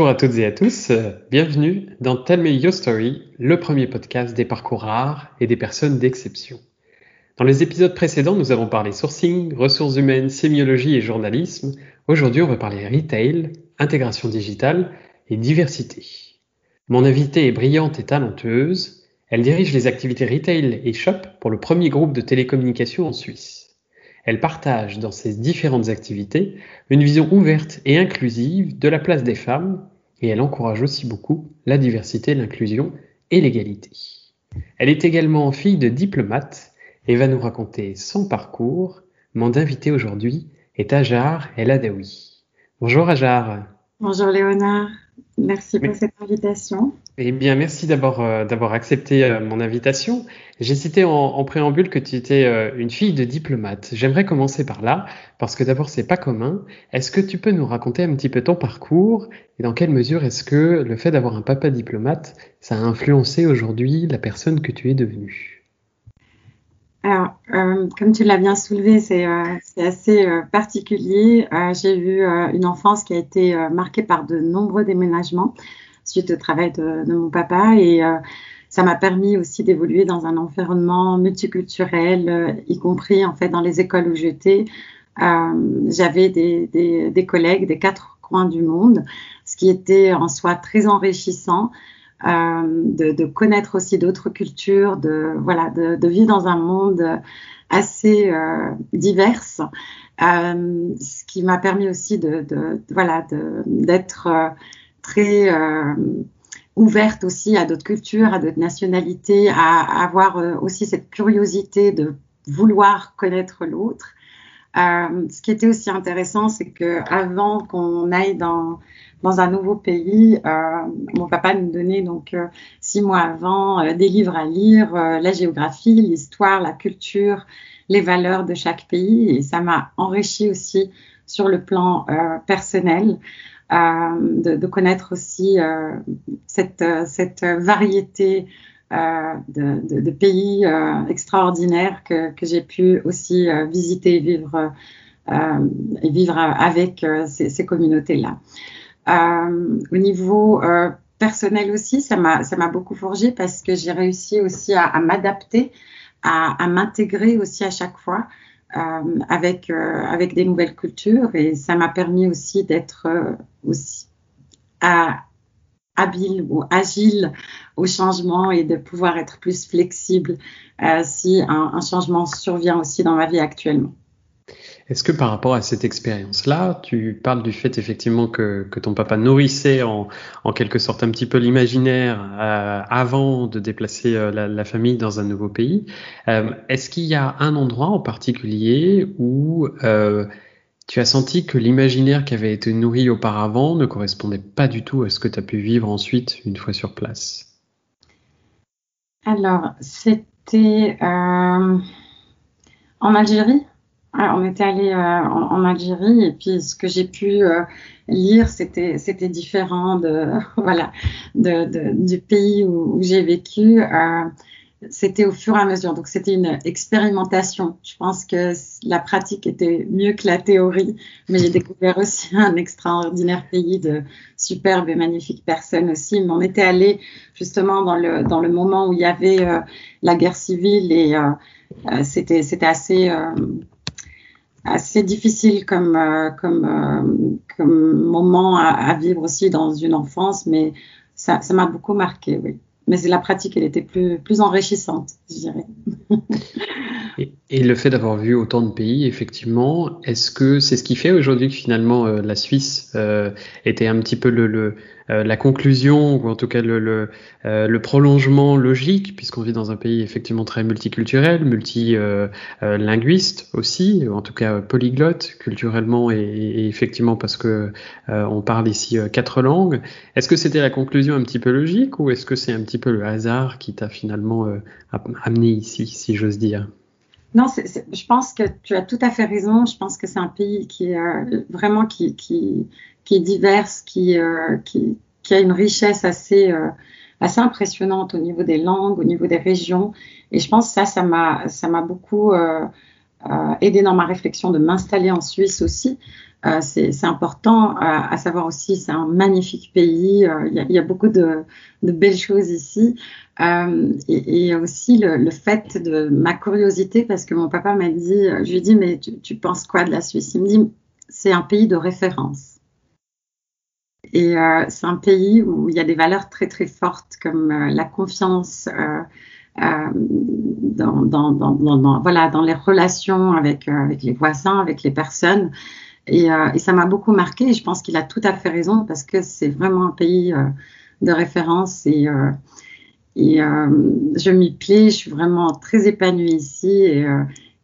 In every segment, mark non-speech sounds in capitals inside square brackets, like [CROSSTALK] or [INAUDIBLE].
Bonjour à toutes et à tous, bienvenue dans Tell Me Your Story, le premier podcast des parcours rares et des personnes d'exception. Dans les épisodes précédents, nous avons parlé sourcing, ressources humaines, sémiologie et journalisme. Aujourd'hui, on va parler retail, intégration digitale et diversité. Mon invitée est brillante et talenteuse. Elle dirige les activités retail et shop pour le premier groupe de télécommunications en Suisse. Elle partage dans ses différentes activités une vision ouverte et inclusive de la place des femmes et elle encourage aussi beaucoup la diversité, l'inclusion et l'égalité. Elle est également fille de diplomate et va nous raconter son parcours. Mon invité aujourd'hui est Ajar El Adawi. Bonjour Ajar. Bonjour Léonard. Merci pour cette invitation. Eh bien, merci d'avoir euh, accepté euh, mon invitation. J'ai cité en, préambule que tu étais euh, une fille de diplomate. J'aimerais commencer par là parce que d'abord c'est pas commun. Est-ce que tu peux nous raconter un petit peu ton parcours et dans quelle mesure est-ce que le fait d'avoir un papa diplomate ça a influencé aujourd'hui la personne que tu es devenue? Alors, comme tu l'as bien soulevé, c'est assez particulier. J'ai eu une enfance qui a été marquée par de nombreux déménagements suite au travail de, mon papa et ça m'a permis aussi d'évoluer dans un environnement multiculturel, y compris en fait dans les écoles où j'étais. J'avais des, des, collègues des quatre coins du monde, ce qui était en soi très enrichissant. Euh, de, connaître aussi d'autres cultures, de voilà, de, vivre dans un monde assez euh, divers, euh, ce qui m'a permis aussi de, voilà d'être euh, très euh, ouverte aussi à d'autres cultures, à d'autres nationalités, à, avoir aussi cette curiosité de vouloir connaître l'autre. Euh, ce qui était aussi intéressant, c'est que avant qu'on aille dans dans un nouveau pays. Euh, mon papa nous donnait donc euh, six mois avant euh, des livres à lire, la géographie, l'histoire, la culture, les valeurs de chaque pays. Et ça m'a enrichi aussi sur le plan personnel. De, de, connaître aussi cette, cette variété euh, de, pays euh, extraordinaires que, j'ai pu aussi euh, visiter et vivre, et vivre avec ces, communautés-là. Euh, au niveau euh, personnel aussi, ça m'a beaucoup forgé parce que j'ai réussi aussi à, m'adapter, à, m'intégrer aussi à chaque fois euh, avec euh, avec des nouvelles cultures et ça m'a permis aussi d'être euh, aussi habile ou agile au changement et de pouvoir être plus flexible euh, si un, un, changement survient aussi dans ma vie actuellement. Est-ce que par rapport à cette expérience-là, tu parles du fait effectivement que, ton papa nourrissait en, quelque sorte un petit peu l'imaginaire euh, avant de déplacer euh, la, famille dans un nouveau pays. Euh, Est-ce qu'il y a un endroit en particulier où tu as senti que l'imaginaire qui avait été nourri auparavant ne correspondait pas du tout à ce que tu as pu vivre ensuite une fois sur place? Alors, c'était en Algérie? On était allé euh, en, Algérie et puis ce que j'ai pu euh, lire, c'était c'était différent de [LAUGHS] voilà de, du pays où, j'ai vécu. Euh, c'était au fur et à mesure, donc c'était une expérimentation. Je pense que la pratique était mieux que la théorie, mais j'ai découvert aussi [LAUGHS] un extraordinaire pays de superbes et magnifiques personnes aussi. Mais on était allé justement dans le dans le moment où il y avait la guerre civile et c'était c'était assez assez difficile comme, euh, comme, euh, comme moment à, à, vivre aussi dans une enfance, mais ça m'a beaucoup marqué, oui. Mais la pratique, elle était plus, plus enrichissante, et, le fait d'avoir vu autant de pays, effectivement, est-ce que c'est ce qui fait aujourd'hui que finalement euh, la Suisse euh, était un petit peu euh, la conclusion, ou en tout cas le prolongement logique, puisqu'on vit dans un pays effectivement très multiculturel, multilinguiste aussi, ou en tout cas polyglotte culturellement et, et effectivement parce que on parle ici quatre langues. Est-ce que c'était la conclusion un petit peu logique ou est-ce que c'est un petit peu le hasard qui t'a finalement amené ici, si j'ose dire non, je pense que tu as tout à fait raison. Je pense que c'est un pays qui est euh, vraiment qui, qui, qui est divers, qui, euh, qui, qui, a une richesse assez, euh, assez impressionnante au niveau des langues, au niveau des régions. Et je pense que ça, ça m'a, ça m'a beaucoup aidé dans ma réflexion de m'installer en Suisse aussi. Euh, c'est important à savoir aussi, c'est un magnifique pays. Il y, a, y, a, beaucoup de, de, belles choses ici. Euh, et, et, aussi le, le, fait de ma curiosité, parce que mon papa m'a dit, je lui dit, mais tu, tu penses quoi de la Suisse? Il me dit, c'est un pays de référence. Et euh, c'est un pays où il y a des valeurs très très fortes comme euh, la confiance euh, euh dans, dans, dans, voilà, dans les relations avec, euh, avec les voisins, avec les personnes. Et, et ça m'a beaucoup marqué et je pense qu'il a tout à fait raison parce que c'est vraiment un pays de référence et, et je m'y plais, je suis vraiment très épanouie ici et,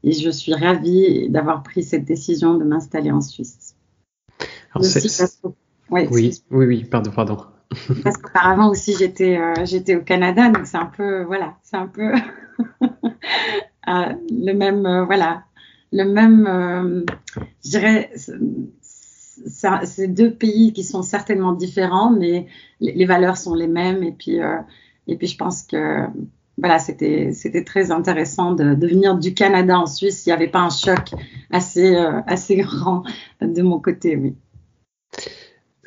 et je suis ravie d'avoir pris cette décision de m'installer en Suisse. Alors, oui, oui, oui, pardon, pardon. [LAUGHS] Parce qu'auparavant aussi j'étais euh, j'étais au Canada, donc c'est un peu voilà, c'est un peu [LAUGHS] euh, le même euh, voilà, le même, je dirais, c'est deux pays qui sont certainement différents, mais les, valeurs sont les mêmes et puis et puis je pense que voilà, c'était c'était très intéressant de, de, venir du Canada en Suisse. Il n'y avait pas un choc assez assez grand de mon côté, oui.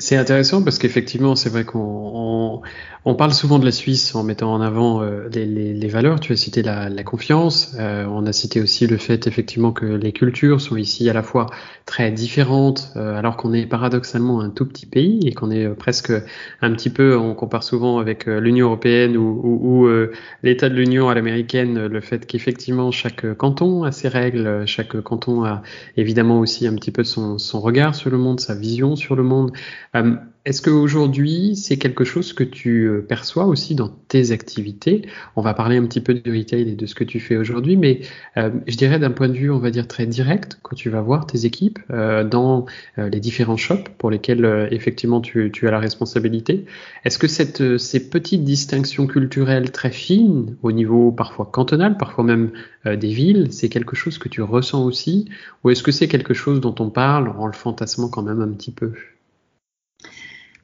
C'est intéressant parce qu'effectivement, c'est vrai qu'on on, parle souvent de la Suisse en mettant en avant euh, les, les, les, valeurs. Tu as cité la, la confiance. Euh, on a cité aussi le fait effectivement que les cultures sont ici à la fois très différentes, euh, alors qu'on est paradoxalement un tout petit pays et qu'on est presque un petit peu, on compare souvent avec l'Union européenne ou, ou, ou l'État de l'Union à l'américaine, le fait qu'effectivement chaque canton a ses règles, chaque canton a évidemment aussi un petit peu son, son regard sur le monde, sa vision sur le monde. Euh, est-ce qu'aujourd'hui, c'est quelque chose que tu euh, perçois aussi dans tes activités? On va parler un petit peu de retail et de ce que tu fais aujourd'hui, mais euh, je dirais d'un point de vue, on va dire, très direct, quand tu vas voir tes équipes dans les différents shops pour lesquels, effectivement, tu, as la responsabilité, est-ce que cette, ces petites distinctions culturelles très fines, au niveau parfois cantonal, parfois même des villes, c'est quelque chose que tu ressens aussi? Ou est-ce que c'est quelque chose dont on parle en le fantasmant quand même un petit peu?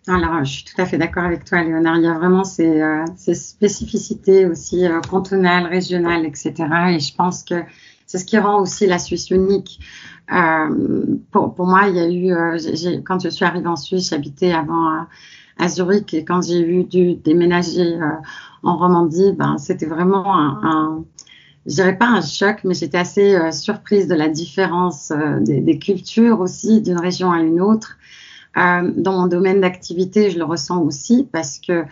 Alors, je suis tout à fait d'accord avec toi, Léonard. Il y a vraiment ces, euh, ces spécificités aussi euh, cantonales, régionales, etc. Et je pense que c'est ce qui rend aussi la Suisse unique. Euh, pour, pour, moi, il y a eu, euh, quand je suis arrivée en Suisse, j'habitais avant à Zurich et quand j'ai eu dû déménager en Romandie, ben, c'était vraiment un, un je dirais pas un choc, mais j'étais assez surprise de la différence des, des, cultures aussi d'une région à une autre. Euh, dans mon domaine d'activité, je le ressens aussi parce que euh,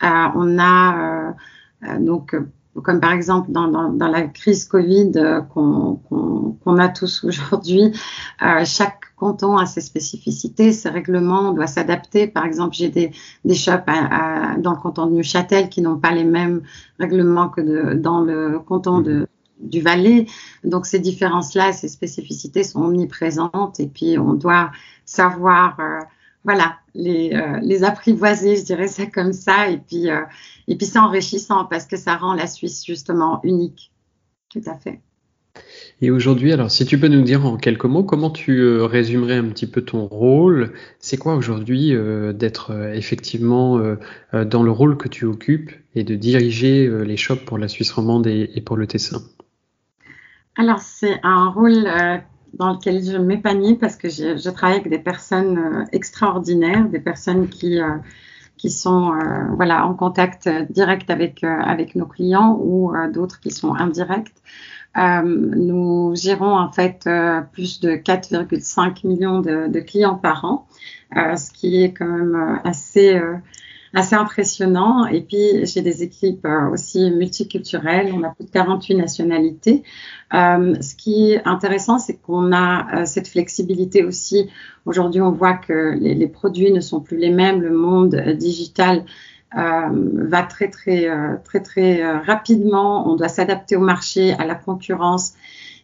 on a euh, donc comme par exemple dans, dans, dans la crise Covid qu'on qu'on a tous [LAUGHS] aujourd'hui, chaque canton a ses spécificités, ses règlements, on doit s'adapter. Par exemple, j'ai des, des shops à, à, dans le canton de Neuchâtel qui n'ont pas les mêmes règlements que de, dans le canton de, du Valais. Donc ces différences-là, ces spécificités sont omniprésentes et puis on doit savoir, euh, voilà, les, euh, les apprivoiser, je dirais ça comme ça, et puis euh, et puis c'est enrichissant parce que ça rend la Suisse justement unique. Tout à fait. Et aujourd'hui, alors si tu peux nous dire en quelques mots, comment tu résumerais un petit peu ton rôle? C'est quoi aujourd'hui d'être effectivement dans le rôle que tu occupes et de diriger les shops pour la Suisse romande et, et pour le Tessin? Alors, c'est un rôle euh, dans lequel je m'épanouis parce que je, je, travaille avec des personnes euh, extraordinaires, des personnes qui, euh, qui sont voilà, en contact direct avec, avec nos clients ou d'autres qui sont indirects. nous gérons en fait plus de 4,5 millions de, de, clients par an, ce qui est quand même assez assez impressionnant. Et puis, j'ai des équipes euh, aussi multiculturelles. On a plus de 48 nationalités. Euh, ce qui est intéressant, c'est qu'on a euh, cette flexibilité aussi. Aujourd'hui, on voit que les, produits ne sont plus les mêmes. Le monde digital va très, très, très, très rapidement. On doit s'adapter au marché, à la concurrence.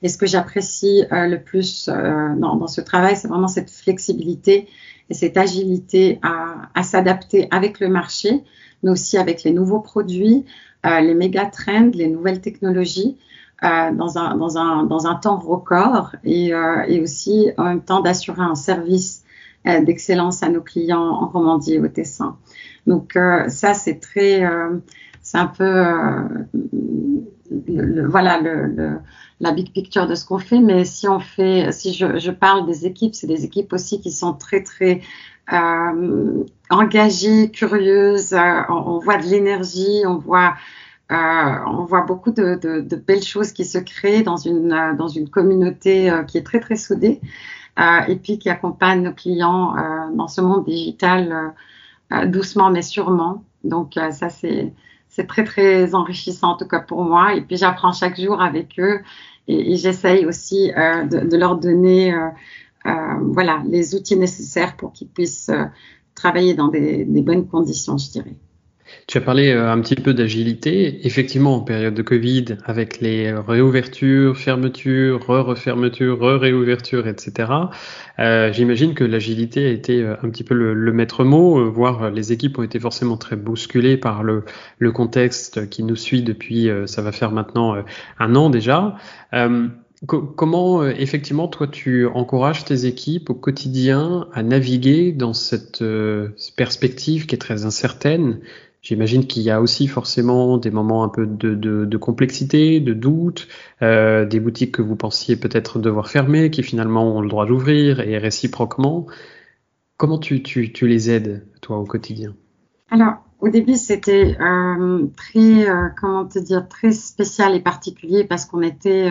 Et ce que j'apprécie le plus dans, ce travail, c'est vraiment cette flexibilité et cette agilité à, à s'adapter avec le marché, mais aussi avec les nouveaux produits, euh, les méga trends, les nouvelles technologies. Euh, dans, un, dans, un, dans un temps record et, euh, et aussi en même temps d'assurer un service euh, d'excellence à nos clients en Romandie et au Tessin. Donc euh, ça c'est très, euh, c'est un peu voilà la big picture de ce qu'on fait. Mais si on fait, si je, parle des équipes, c'est des équipes aussi qui sont très très euh, engagées, curieuses. Euh, on, voit de l'énergie, on voit euh, on voit beaucoup de, de, belles choses qui se créent dans une dans une communauté qui est très très soudée et puis qui accompagne nos clients dans ce monde digital doucement mais sûrement. Donc ça c'est c'est très très enrichissant en tout cas pour moi. Et puis j'apprends chaque jour avec eux et, j'essaye aussi euh, de, leur donner euh, euh, voilà les outils nécessaires pour qu'ils puissent travailler dans des bonnes conditions, je dirais. Tu as parlé euh, un petit peu d'agilité. Effectivement, en période de Covid, avec les réouvertures, fermetures, re-refermetures, re-réouvertures, etc., euh, j'imagine que l'agilité a été euh, un petit peu le, maître mot, voire les équipes ont été forcément très bousculées par le, le contexte qui nous suit depuis, ça va faire maintenant un an déjà. Comment effectivement toi tu encourages tes équipes au quotidien à naviguer dans cette perspective qui est très incertaine J'imagine qu'il y a aussi forcément des moments un peu de, de, complexité, de doute, euh, des boutiques que vous pensiez peut-être devoir fermer, qui finalement ont le droit d'ouvrir et réciproquement. Comment tu, tu, tu, les aides, toi, au quotidien? Alors, au début, c'était euh, très, euh, comment te dire, très spécial et particulier parce qu'on était,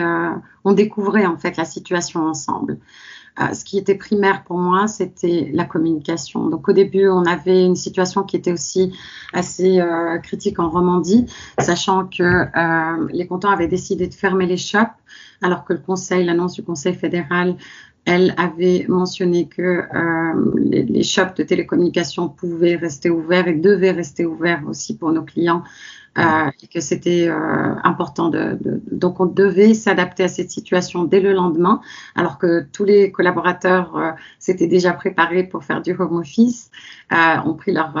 on découvrait en fait la situation ensemble. Euh, ce qui était primaire pour moi, c'était la communication. Donc au début, on avait une situation qui était aussi assez euh, critique en Romandie, sachant que euh, les comptants avaient décidé de fermer les shops, alors que le Conseil, l'annonce du Conseil fédéral, elle avait mentionné que les, les, shops de télécommunication pouvaient rester ouverts et devaient rester ouverts aussi pour nos clients euh, et que c'était euh, important de, donc on devait s'adapter à cette situation dès le lendemain alors que tous les collaborateurs euh, s'étaient déjà préparés pour faire du home office euh, ont pris leur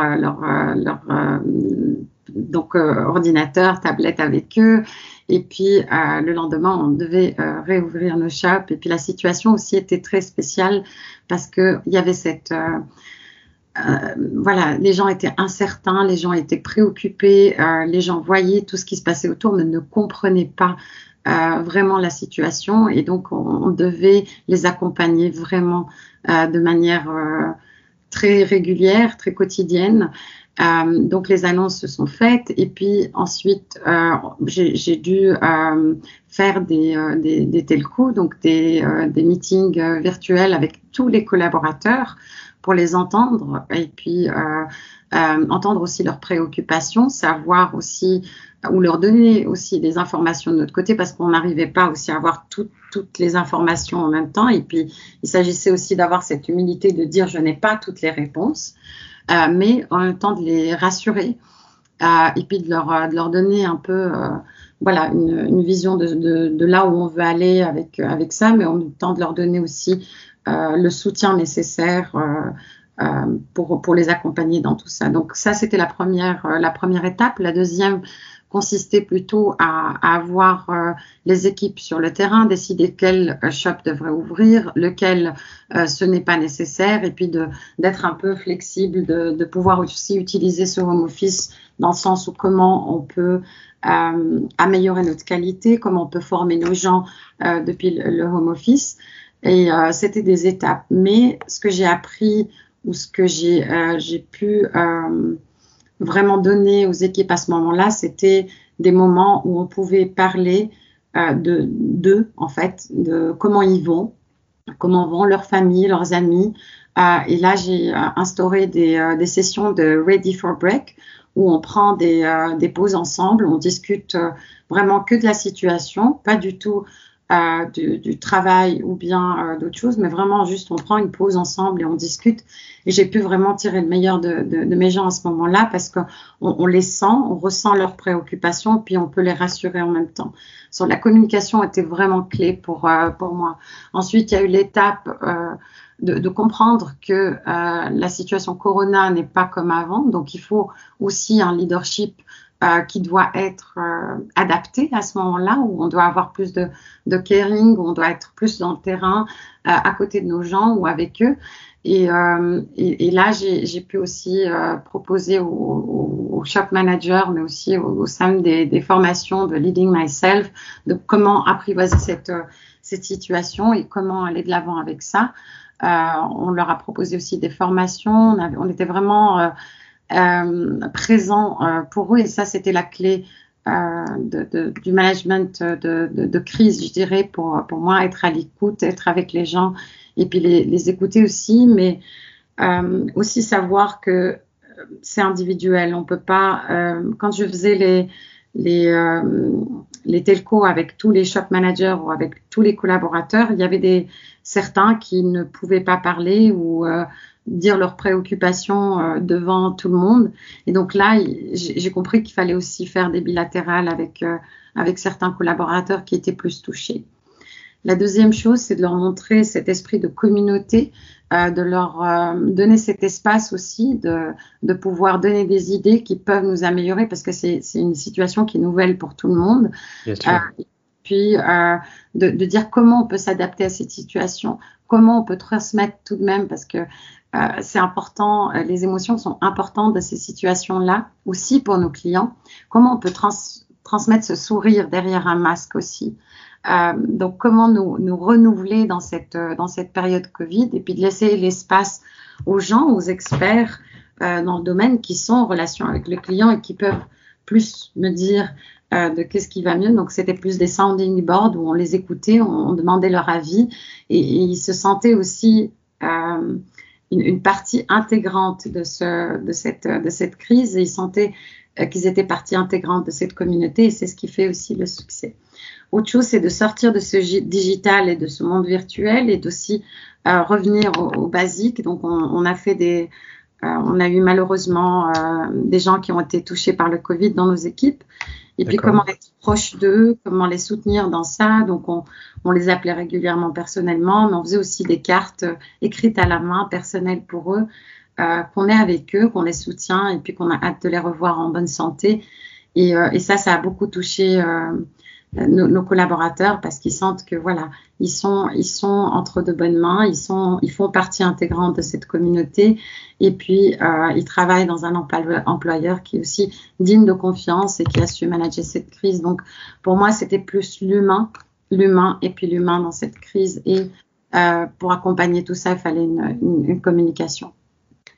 ordinateur tablette avec eux et puis le lendemain on devait réouvrir nos shops et puis la situation aussi était très spéciale parce que il y avait cette euh, voilà, les gens étaient incertains, les gens étaient préoccupés, euh, les gens voyaient tout ce qui se passait autour, mais ne comprenaient pas euh, vraiment la situation et donc on, devait les accompagner vraiment de manière très régulière, très quotidienne. Donc les annonces se sont faites et puis ensuite j'ai dû faire des, des, des telcos, donc des, des meetings virtuels avec tous les collaborateurs pour les entendre et puis euh, euh, entendre aussi leurs préoccupations, savoir aussi ou leur donner aussi des informations de notre côté parce qu'on n'arrivait pas aussi à avoir toutes les informations en même temps. Et puis, il s'agissait aussi d'avoir cette humilité de dire je n'ai pas toutes les réponses, euh, mais en même temps de les rassurer euh, et puis de leur, de leur donner un peu euh, voilà une, vision de, de, de, là où on veut aller avec, avec ça, mais en même temps de leur donner aussi euh, le soutien nécessaire euh, euh, pour, pour les accompagner dans tout ça. Donc ça, c'était la première, la première étape. La deuxième consistait plutôt à, à avoir les équipes sur le terrain, décider quel shop devrait ouvrir, lequel ce n'est pas nécessaire, et puis d'être un peu flexible, de, de, pouvoir aussi utiliser ce home office dans le sens où comment on peut euh, améliorer notre qualité, comment on peut former nos gens euh, depuis le, le, home office. Et euh, c'était des étapes. Mais ce que j'ai appris ou ce que j'ai euh, pu euh, vraiment donner aux équipes à ce moment-là, c'était des moments où on pouvait parler de d'eux, en fait, de comment ils vont, comment vont leurs familles, leurs amis. et là, j'ai instauré des, des, sessions de Ready for Break où on prend des, des pauses ensemble, on discute vraiment que de la situation, pas du tout euh, du, du, travail ou bien euh, d'autres choses, mais vraiment juste on prend une pause ensemble et on discute. Et j'ai pu vraiment tirer le meilleur de, de, de mes gens à ce moment-là parce qu'on on les sent, on ressent leurs préoccupations, puis on peut les rassurer en même temps. Sur la communication était vraiment clé pour euh, pour moi. Ensuite, il y a eu l'étape euh, de, de, comprendre que euh, la situation Corona n'est pas comme avant, donc il faut aussi un leadership euh, qui doit être euh, adapté à ce moment-là, où on doit avoir plus de, de, caring, où on doit être plus dans le terrain, euh, à côté de nos gens ou avec eux. Et, euh, et, et là, j'ai pu aussi proposer aux, aux, shop managers, mais aussi au, sein des, formations de Leading Myself, de comment apprivoiser cette, cette situation et comment aller de l'avant avec ça. Euh, on leur a proposé aussi des formations. On, était vraiment euh, euh, présents pour eux et ça, c'était la clé du management de, crise, je dirais, pour, pour moi, être à l'écoute, être avec les gens et puis les, écouter aussi, mais aussi savoir que c'est individuel. On peut pas. quand je faisais les les, les telcos avec tous les shop managers ou avec tous les collaborateurs, il y avait des certains qui ne pouvaient pas parler ou euh, dire leurs préoccupations euh, devant tout le monde. Et donc là, j'ai compris qu'il fallait aussi faire des bilatérales avec, euh, avec certains collaborateurs qui étaient plus touchés. La deuxième chose, c'est de leur montrer cet esprit de communauté, de leur donner cet espace aussi, de, de, pouvoir donner des idées qui peuvent nous améliorer parce que c'est une situation qui est nouvelle pour tout le monde. Bien sûr euh, de, dire comment on peut s'adapter à cette situation, comment on peut transmettre tout de même, parce que euh, c'est important, euh, les émotions sont importantes de ces situations-là, aussi pour nos clients, comment on peut transmettre ce sourire derrière un masque aussi. donc, comment nous, nous renouveler dans cette, dans cette période Covid et puis de laisser l'espace aux gens, aux experts dans le domaine qui sont en relation avec le client et qui peuvent plus me dire euh, de qu'est-ce qui va mieux? Donc, c'était plus des sounding boards où on les écoutait, on, demandait leur avis et, ils se sentaient aussi euh, une, partie intégrante de, ce, de, cette, de cette crise et ils sentaient euh, qu'ils étaient partie intégrante de cette communauté et c'est ce qui fait aussi le succès. Autre chose, c'est de sortir de ce digital et de ce monde virtuel et d'aussi revenir au, au, basique. Donc, on, on a fait des, on a eu malheureusement des gens qui ont été touchés par le Covid dans nos équipes. Et puis comment être proche d'eux, comment les soutenir dans ça. Donc on, on, les appelait régulièrement personnellement, mais on faisait aussi des cartes euh, écrites à la main, personnelles pour eux, euh, qu'on est avec eux, qu'on les soutient et puis qu'on a hâte de les revoir en bonne santé. Et, euh, et ça, ça a beaucoup touché euh, nos, collaborateurs parce qu'ils sentent que voilà, ils sont, ils sont entre de bonnes mains, ils sont, ils font partie intégrante de cette communauté et puis euh, ils travaillent dans un employeur qui est aussi digne de confiance et qui a su manager cette crise. Donc pour moi, c'était plus l'humain, l'humain et puis l'humain dans cette crise et euh, pour accompagner tout ça, il fallait une, une communication.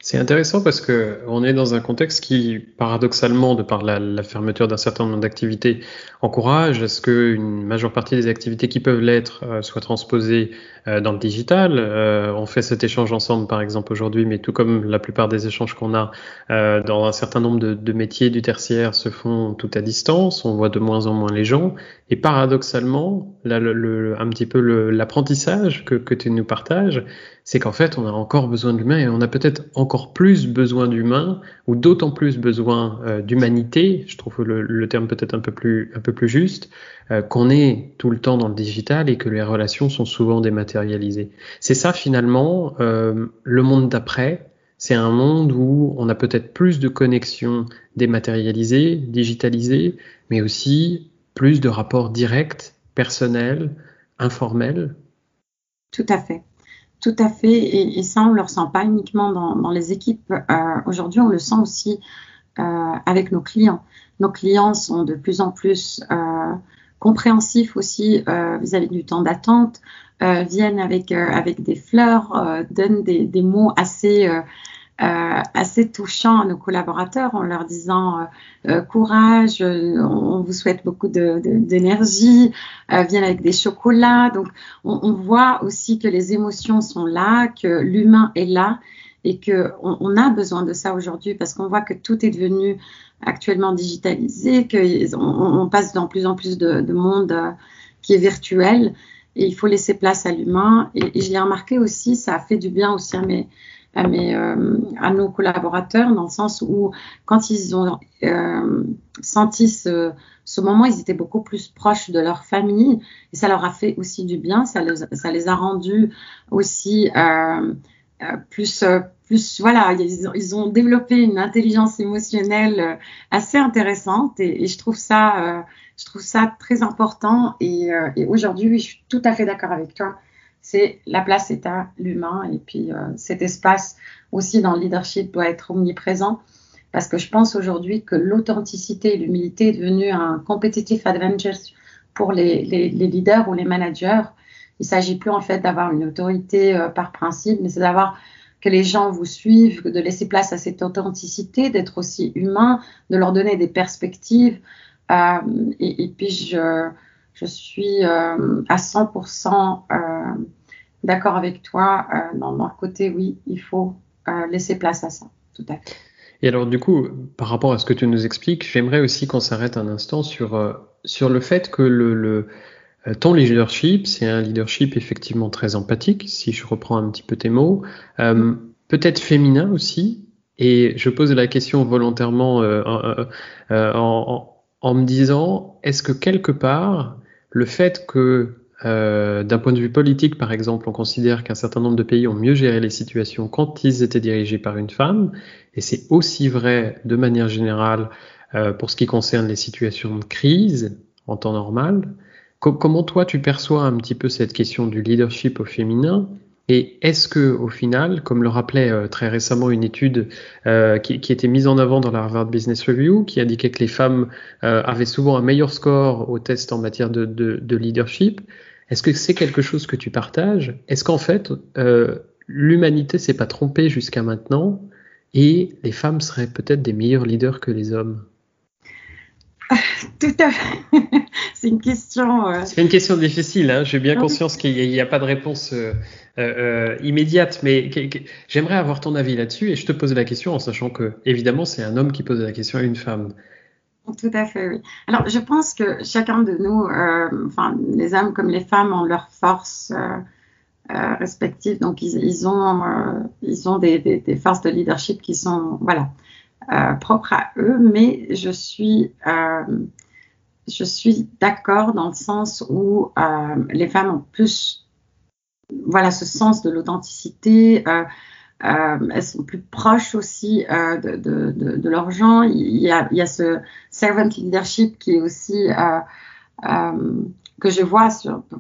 C'est intéressant parce que on est dans un contexte qui, paradoxalement, de par la, fermeture d'un certain nombre d'activités, encourage à ce qu'une majeure partie des activités qui peuvent l'être euh, soient transposées euh, dans le digital. Euh, on fait cet échange ensemble, par exemple, aujourd'hui, mais tout comme la plupart des échanges qu'on a dans un certain nombre de, métiers du tertiaire se font tout à distance. On voit de moins en moins les gens. Et paradoxalement, là, le, un petit peu l'apprentissage que, que tu nous partages, c'est qu'en fait, on a encore besoin d'humains et on a peut-être encore plus besoin d'humains ou d'autant plus besoin euh, d'humanité. Je trouve le, le terme peut-être un peu plus un peu plus juste euh, qu'on est tout le temps dans le digital et que les relations sont souvent dématérialisées. C'est ça finalement euh, le monde d'après. C'est un monde où on a peut-être plus de connexions dématérialisées, digitalisées, mais aussi plus de rapports directs, personnels, informels. Tout à fait. Tout à fait, et, ça, on ne le ressent pas uniquement dans, les équipes. Euh, aujourd'hui, on le sent aussi avec nos clients. Nos clients sont de plus en plus euh, compréhensifs aussi vis-à-vis du temps d'attente, viennent avec, avec des fleurs, donnent des, des, mots assez euh, assez touchant à nos collaborateurs en leur disant euh, euh, courage, on vous souhaite beaucoup d'énergie, viennent avec des chocolats. Donc on, on, voit aussi que les émotions sont là, que l'humain est là et que on, a besoin de ça aujourd'hui parce qu'on voit que tout est devenu actuellement digitalisé, qu'on on passe dans plus en plus de, de monde qui est virtuel et il faut laisser place à l'humain. Et, je l'ai remarqué aussi, ça a fait du bien aussi à mes à, mes, euh, à nos collaborateurs dans le sens où quand ils ont euh, senti ce, moment, ils étaient beaucoup plus proches de leur famille et ça leur a fait aussi du bien, ça les, a rendus aussi euh, euh plus plus voilà ils ont, ils ont, développé une intelligence émotionnelle assez intéressante et, et je trouve ça je trouve ça très important et, et aujourd'hui je suis tout à fait d'accord avec toi c'est la place est à l'humain et puis euh, cet espace aussi dans le leadership doit être omniprésent. parce que je pense aujourd'hui que l'authenticité et l'humilité est devenu un competitive advantage pour les, les, les leaders ou les managers. Il s'agit plus en fait d'avoir une autorité euh, par principe, mais c'est d'avoir que les gens vous suivent, de laisser place à cette authenticité, d'être aussi humain, de leur donner des perspectives. Euh, et, puis je, suis euh, à 100% euh, d'accord avec toi dans, dans, le côté oui, il faut laisser place à ça, tout à fait. Et alors du coup, par rapport à ce que tu nous expliques, j'aimerais aussi qu'on s'arrête un instant sur, sur le fait que le, ton leadership, c'est un leadership effectivement très empathique, si je reprends un petit peu tes mots, euh, peut-être féminin aussi. Et je pose la question volontairement euh, euh, en, en, me disant, est-ce que quelque part, le fait que euh, d'un point de vue politique, par exemple, on considère qu'un certain nombre de pays ont mieux géré les situations quand ils étaient dirigés par une femme, et c'est aussi vrai de manière générale euh, pour ce qui concerne les situations de crise en temps normal. Co comment toi tu perçois un petit peu cette question du leadership au féminin? Et est-ce que, au final, comme le rappelait euh, très récemment une étude euh, qui, qui, était mise en avant dans la Harvard Business Review, qui indiquait que les femmes euh, avaient souvent un meilleur score au test en matière de, de, de leadership, est-ce que c'est quelque chose que tu partages? Est-ce qu'en fait, l'humanité s'est pas trompée jusqu'à maintenant et les femmes seraient peut-être des meilleurs leaders que les hommes? [LAUGHS] Tout à fait. [LAUGHS] c'est une question. Euh... C'est une question difficile. Hein. J'ai bien conscience qu'il n'y a, a, pas de réponse euh, euh, immédiate, mais j'aimerais avoir ton avis là-dessus et je te pose la question en sachant que, évidemment, c'est un homme qui pose la question à une femme. Tout à fait, oui. Alors, je pense que chacun de nous, enfin, les hommes comme les femmes, ont leurs forces respectives. Donc, ils, ils ont, ils ont des, des, des, forces de leadership qui sont, voilà, euh, propres à eux. Mais je suis, euh, je suis d'accord dans le sens où les femmes ont plus, voilà, ce sens de l'authenticité. Euh, elles sont plus proches aussi euh, de, de, de, de leurs gens. Il y, a, il y a ce servant leadership qui est aussi euh, euh que je vois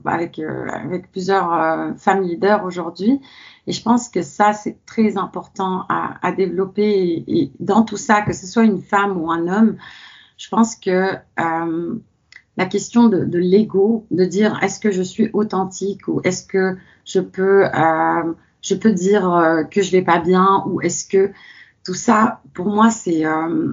avec, euh, avec plusieurs euh, femmes leaders aujourd'hui. Et je pense que ça, c'est très important à, développer. Et, dans tout ça, que ce soit une femme ou un homme, je pense que la question de, de l'ego, de dire est-ce que je suis authentique ou est-ce que je peux je peux dire euh, que je vais pas bien ou est-ce que tout ça, pour moi, c'est euh,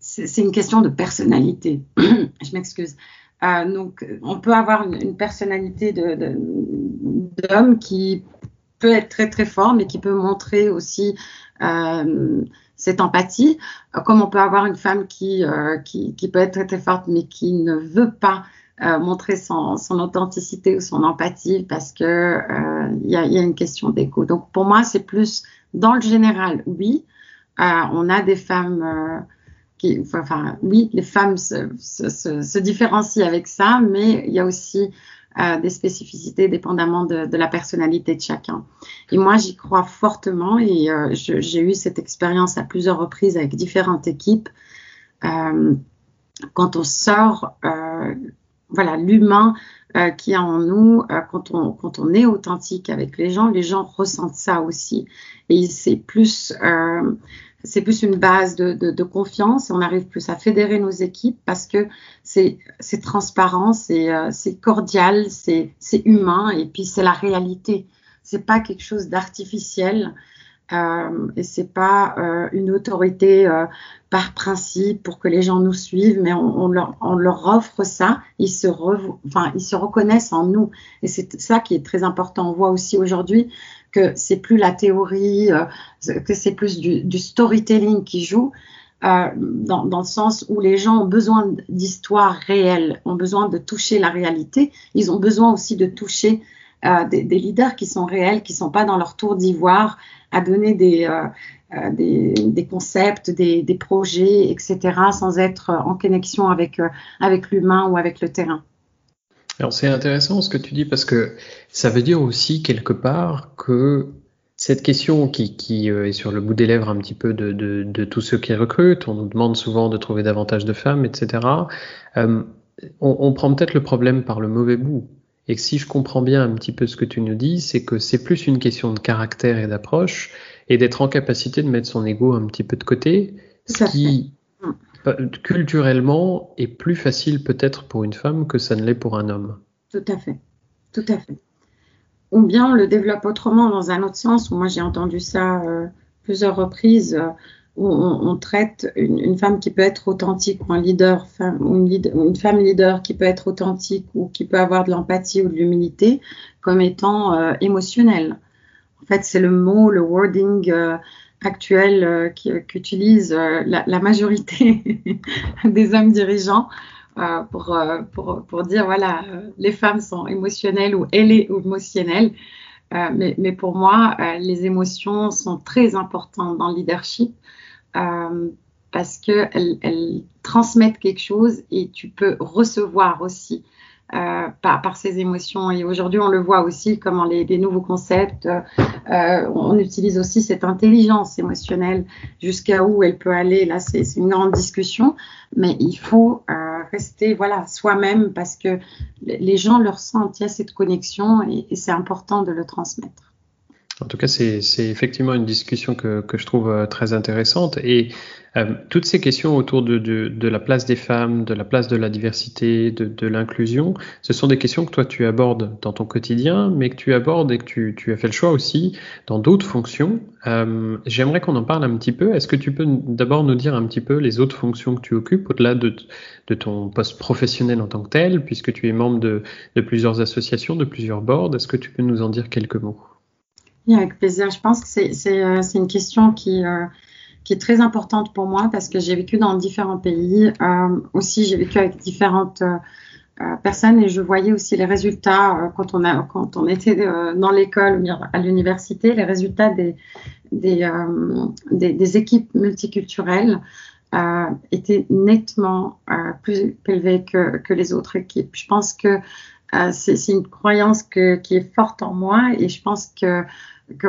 c'est une question de personnalité. [CLEARS THROAT] je m'excuse. Euh, donc, on peut avoir une, personnalité d'homme qui peut être très très fort, mais qui peut montrer aussi euh, cette empathie, comme on peut avoir une femme qui, euh, qui, peut être très très forte, mais qui ne veut pas euh, montrer son, son, authenticité ou son empathie parce que euh, il y, a, y, a, une question d'écho. Donc pour moi, c'est plus dans le général, oui, euh, on a des femmes euh, oui, les femmes se, différencient avec ça, mais il y a aussi euh, des spécificités dépendamment de, la personnalité de chacun. Et moi, j'y crois fortement et j'ai eu cette expérience à plusieurs reprises avec différentes équipes. quand on sort voilà l'humain euh, qui a en nous euh, quand on quand on est authentique avec les gens les gens ressentent ça aussi et c'est plus euh, c'est plus une base de, de, de, confiance on arrive plus à fédérer nos équipes parce que c'est transparent c'est euh, cordial c'est c'est humain et puis c'est la réalité c'est pas quelque chose d'artificiel euh, et c'est pas euh, une autorité euh, par principe pour que les gens nous suivent, mais on, on, leur, on leur, offre ça, ils se, re, enfin, ils se reconnaissent en nous. Et c'est ça qui est très important. On voit aussi aujourd'hui que c'est plus la théorie, euh, que c'est plus du, du, storytelling qui joue. Euh, dans, dans, le sens où les gens ont besoin d'histoires réelles, ont besoin de toucher la réalité, ils ont besoin aussi de toucher euh, des, des, leaders qui sont réels, qui sont pas dans leur tour d'ivoire à donner des, euh, euh, des, des, concepts, des, projets, etc., sans être en connexion avec, euh, avec l'humain ou avec le terrain. Alors c'est intéressant ce que tu dis parce que ça veut dire aussi quelque part que cette question qui, qui est sur le bout des lèvres un petit peu de, de, de tous ceux qui recrutent, on nous demande souvent de trouver davantage de femmes, etc. Euh, on, on prend peut-être le problème par le mauvais bout. Et que si je comprends bien un petit peu ce que tu nous dis, c'est que c'est plus une question de caractère et d'approche et d'être en capacité de mettre son ego un petit peu de côté Ce qui. Culturellement, est plus facile peut-être pour une femme que ça ne l'est pour un homme. Tout à fait. Tout à fait. Ou bien on le développe autrement dans un autre sens, moi j'ai entendu ça euh, plusieurs reprises, euh, où on, traite une, femme qui peut être authentique, ou un leader, une, femme leader qui peut être authentique, ou qui peut avoir de l'empathie ou de l'humilité, comme étant euh, émotionnelle. En fait, c'est le mot, le wording actuel qu'utilise la, la, majorité [LAUGHS] des hommes dirigeants euh, pour, euh, pour, pour, dire voilà, les femmes sont émotionnelles ou elle est émotionnelle. Euh, mais, mais, pour moi, les émotions sont très importantes dans le leadership parce qu'elles elles transmettent quelque chose et tu peux recevoir aussi euh, par, par, ces émotions. Et aujourd'hui, on le voit aussi comment les, les nouveaux concepts, euh, on utilise aussi cette intelligence émotionnelle jusqu'à où elle peut aller. Là, c'est une grande discussion, mais il faut euh, rester voilà soi-même parce que les gens le ressentent. Il y a cette connexion et c'est important de le transmettre. En tout cas, c'est effectivement une discussion que, que, je trouve euh, très intéressante. Et euh, toutes ces questions autour de, de, de, la place des femmes, de la place de la diversité, de, de l'inclusion, ce sont des questions que toi tu abordes dans ton quotidien, mais que tu abordes et que tu, tu as fait le choix aussi dans d'autres fonctions. Euh, J'aimerais qu'on en parle un petit peu. Est-ce que tu peux d'abord nous dire un petit peu les autres fonctions que tu occupes au-delà de, ton poste professionnel en tant que tel, puisque tu es membre de plusieurs associations, de plusieurs boards Est-ce que tu peux nous en dire quelques mots? Oui, avec plaisir. Je pense que c'est euh, une question qui, euh, qui est très importante pour moi parce que j'ai vécu dans différents pays. Euh, aussi, j'ai vécu avec différentes euh, euh, personnes et je voyais aussi les résultats quand, on a, quand on était dans l'école ou à l'université, les résultats des, des, des, équipes multiculturelles. étaient nettement plus élevés que, que les autres équipes. Je pense que c'est une croyance qui est forte en moi et je pense que que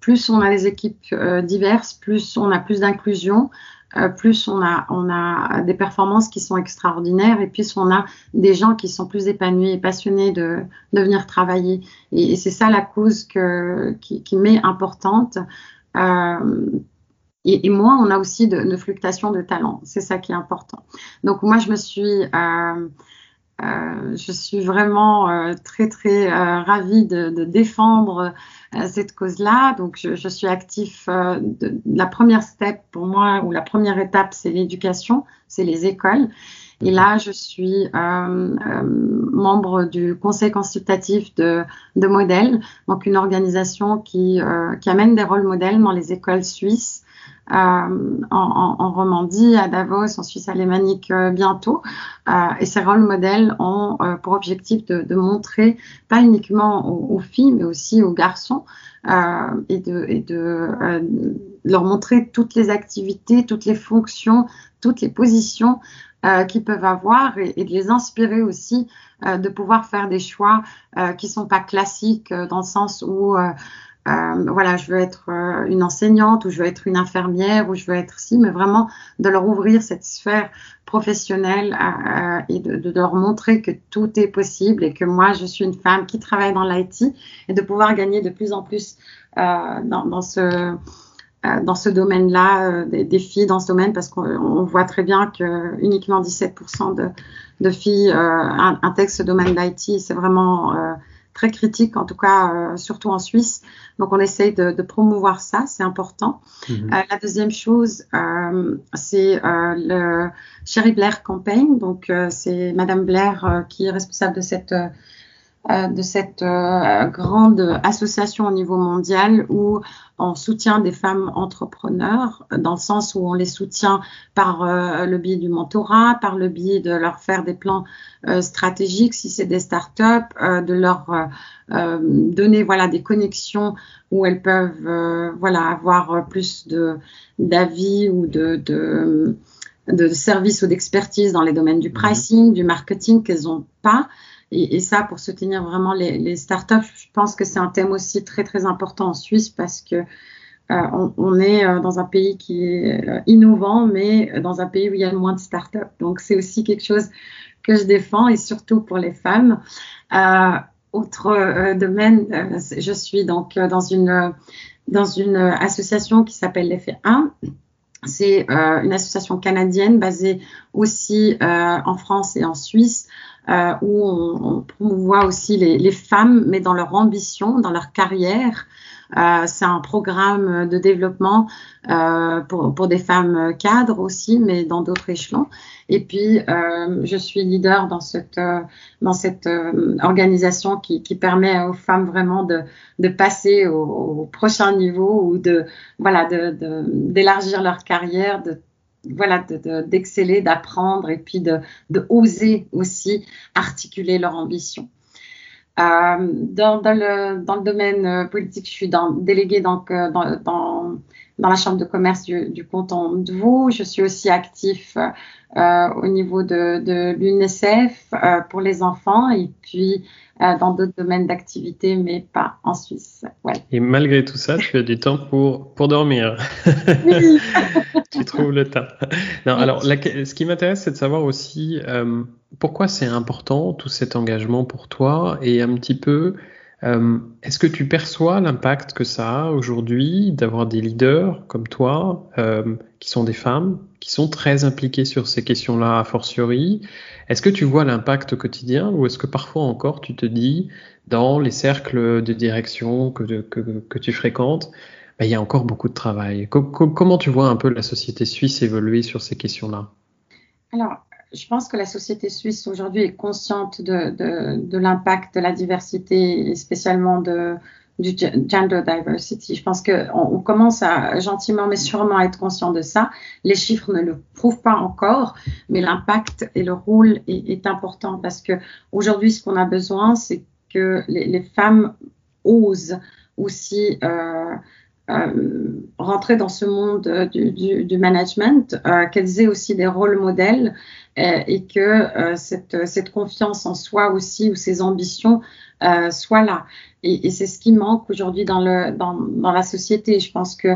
plus on a des équipes euh, diverses, plus on a plus d'inclusion, euh, plus on a, des performances qui sont extraordinaires et plus on a des gens qui sont plus épanouis et passionnés de, venir travailler. Et, c'est ça la cause qui, m'est importante. Euh, et, et, moi, on a aussi de, fluctuations de talent. C'est ça qui est important. Donc moi, je me suis euh, je suis vraiment euh, très très euh, ravie de, de défendre cette cause-là. Donc je, je, suis actif. De, la première step pour moi ou la première étape, c'est l'éducation, c'est les écoles. Et là, je suis membre du conseil consultatif de, de Modèle, donc une organisation qui, qui amène des rôles modèles dans les écoles suisses euh, en, en, Romandie, à Davos, en Suisse alémanique euh, bientôt. Euh, et ces rôles modèles ont pour objectif de, de, montrer, pas uniquement aux, filles, mais aussi aux garçons, et de, et de leur montrer toutes les activités, toutes les fonctions, toutes les positions euh, qu'ils peuvent avoir et, et, de les inspirer aussi euh, de pouvoir faire des choix euh, qui sont pas classiques dans le sens où euh, voilà, je veux être euh, une enseignante ou je veux être une infirmière ou je veux être si, mais vraiment de leur ouvrir cette sphère professionnelle euh, et de, de, leur montrer que tout est possible et que moi, je suis une femme qui travaille dans l'IT et de pouvoir gagner de plus en plus euh, dans, dans, ce dans ce domaine-là, des, des, filles dans ce domaine, parce qu'on voit très bien que uniquement 17% de, de filles intègrent ce domaine d'IT. C'est vraiment très critique, en tout cas euh, surtout en Suisse. Donc on essaye de, de promouvoir ça, c'est important. Mhm. Euh, la deuxième chose, euh, c'est le Sherry Blair Campaign. Donc c'est Madame Blair qui est responsable de cette euh, de cette euh, grande association au niveau mondial où on soutient des femmes entrepreneurs dans le sens où on les soutient par euh, le biais du mentorat, par le biais de leur faire des plans stratégiques si c'est des startups, de leur donner voilà des connexions où elles peuvent voilà avoir plus de d'avis ou de, de de services ou d'expertise dans les domaines du mmh. pricing, du marketing qu'elles n'ont pas. Et, ça, pour soutenir vraiment les, startups, je pense que c'est un thème aussi très très important en Suisse parce que euh, on, est euh, dans un pays qui est euh, innovant, mais dans un pays où il y a moins de startups. Donc c'est aussi quelque chose que je défends et surtout pour les femmes. Autre domaine, je suis donc dans une dans une association qui s'appelle l'effet 1. c'est une association canadienne basée aussi en France et en Suisse euh, où on, on, promouvoit aussi les, les, femmes, mais dans leur ambition, dans leur carrière. Euh, c'est un programme de développement euh, pour, pour, des femmes cadres aussi, mais dans d'autres échelons. Et puis, euh, je suis leader dans cette, euh, dans cette euh, organisation qui, qui, permet aux femmes vraiment de, de passer au, au, prochain niveau ou de voilà d'élargir de, leur carrière, de voilà, d'exceller, de, d'apprendre et puis de, oser aussi articuler leur ambition. Euh, dans, le, domaine euh, politique, je suis déléguée donc, euh, dans, dans, la Chambre de commerce du, du canton de Vaud. Je suis aussi actif euh, au niveau de, de l'UNICEF euh, pour les enfants et puis euh, dans d'autres domaines d'activité, mais pas en Suisse. Ouais. Et malgré tout ça, tu as du temps pour, pour dormir. Oui. [LAUGHS] tu trouves le temps. Non, alors, la, ce qui m'intéresse, c'est de savoir aussi pourquoi c'est important tout cet engagement pour toi et un petit peu euh, Est-ce que tu perçois l'impact que ça a aujourd'hui d'avoir des leaders comme toi, euh, qui sont des femmes, qui sont très impliquées sur ces questions-là a fortiori? Est-ce que tu vois l'impact quotidien ou est-ce que parfois encore tu te dis, dans les cercles de direction que, tu fréquentes, ben, il y a encore beaucoup de travail? Co Comment tu vois un peu la société suisse évoluer sur ces questions-là? Alors, je pense que la société suisse aujourd'hui est consciente de, de, de l'impact de la diversité et spécialement de, du gender diversity. Je pense qu'on on commence à gentiment mais sûrement à être conscient de ça. Les chiffres ne le prouvent pas encore, mais l'impact et le rôle est, est important parce que aujourd'hui, ce qu'on a besoin, c'est que les, les, femmes osent aussi euh, euh, rentrer dans ce monde du, du, management, euh, qu'elles aient aussi des rôles modèles euh, et que euh, cette, confiance en soi aussi ou ces ambitions euh, soient là. Et, c'est ce qui manque aujourd'hui dans, la société. Je pense que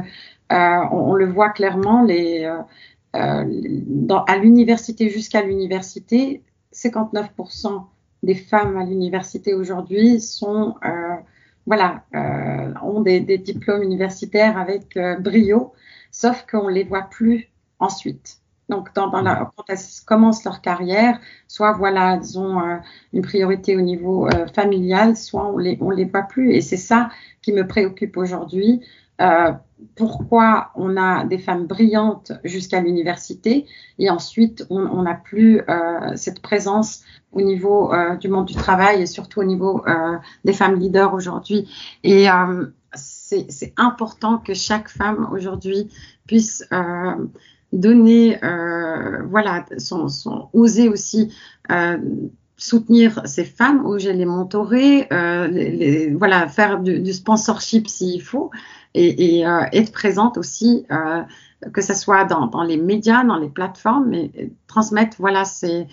on, le voit clairement, à l'université jusqu'à l'université, 59% des femmes à l'université aujourd'hui sont voilà, euh, ont des, des, diplômes universitaires avec euh, brio, sauf qu'on les voit plus ensuite. Donc, dans, dans la, quand elles commencent leur carrière, soit voilà, elles ont euh, une priorité au niveau euh, familial, soit on les on les voit plus. Et c'est ça qui me préoccupe aujourd'hui. Pourquoi on a des femmes brillantes jusqu'à l'université et ensuite on n'a plus euh, cette présence au niveau euh, du monde du travail et surtout au niveau euh, des femmes leaders aujourd'hui. Et euh, c'est important que chaque femme aujourd'hui puisse donner, voilà, son, son, aussi soutenir ces femmes, où j'ai les mentorer, euh, les, voilà, faire du, du sponsorship s'il faut, et, et euh, être présente aussi, euh, que ce soit dans, dans, les médias, dans les plateformes, mais transmettre voilà ces,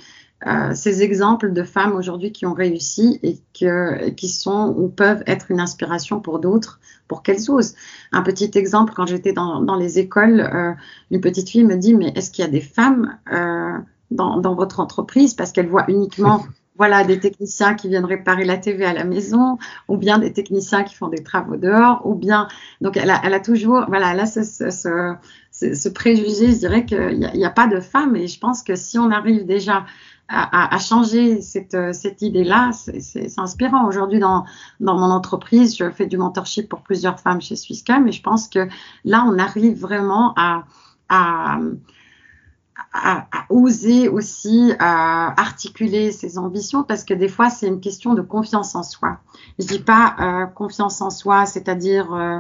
euh, ces exemples de femmes aujourd'hui qui ont réussi et que, qui sont ou peuvent être une inspiration pour d'autres, pour qu'elles osent. Un petit exemple, quand j'étais dans, dans les écoles, euh, une petite fille me dit, mais est-ce qu'il y a des femmes dans, dans votre entreprise parce qu'elle voit uniquement [LAUGHS] voilà des techniciens qui viennent réparer la TV à la maison ou bien des techniciens qui font des travaux dehors ou bien donc elle a, elle a toujours voilà là ce, ce, ce, ce, préjugé. Je dirais qu'il n'y a, a, pas de femmes et je pense que si on arrive déjà à, à, à changer cette, cette idée là c'est inspirant. Aujourd'hui dans, dans mon entreprise je fais du mentorship pour plusieurs femmes chez Swisscam et je pense que là on arrive vraiment à, à à, à, oser aussi à articuler ses ambitions parce que des fois c'est une question de confiance en soi. Je dis pas euh, confiance en soi, c'est-à-dire euh,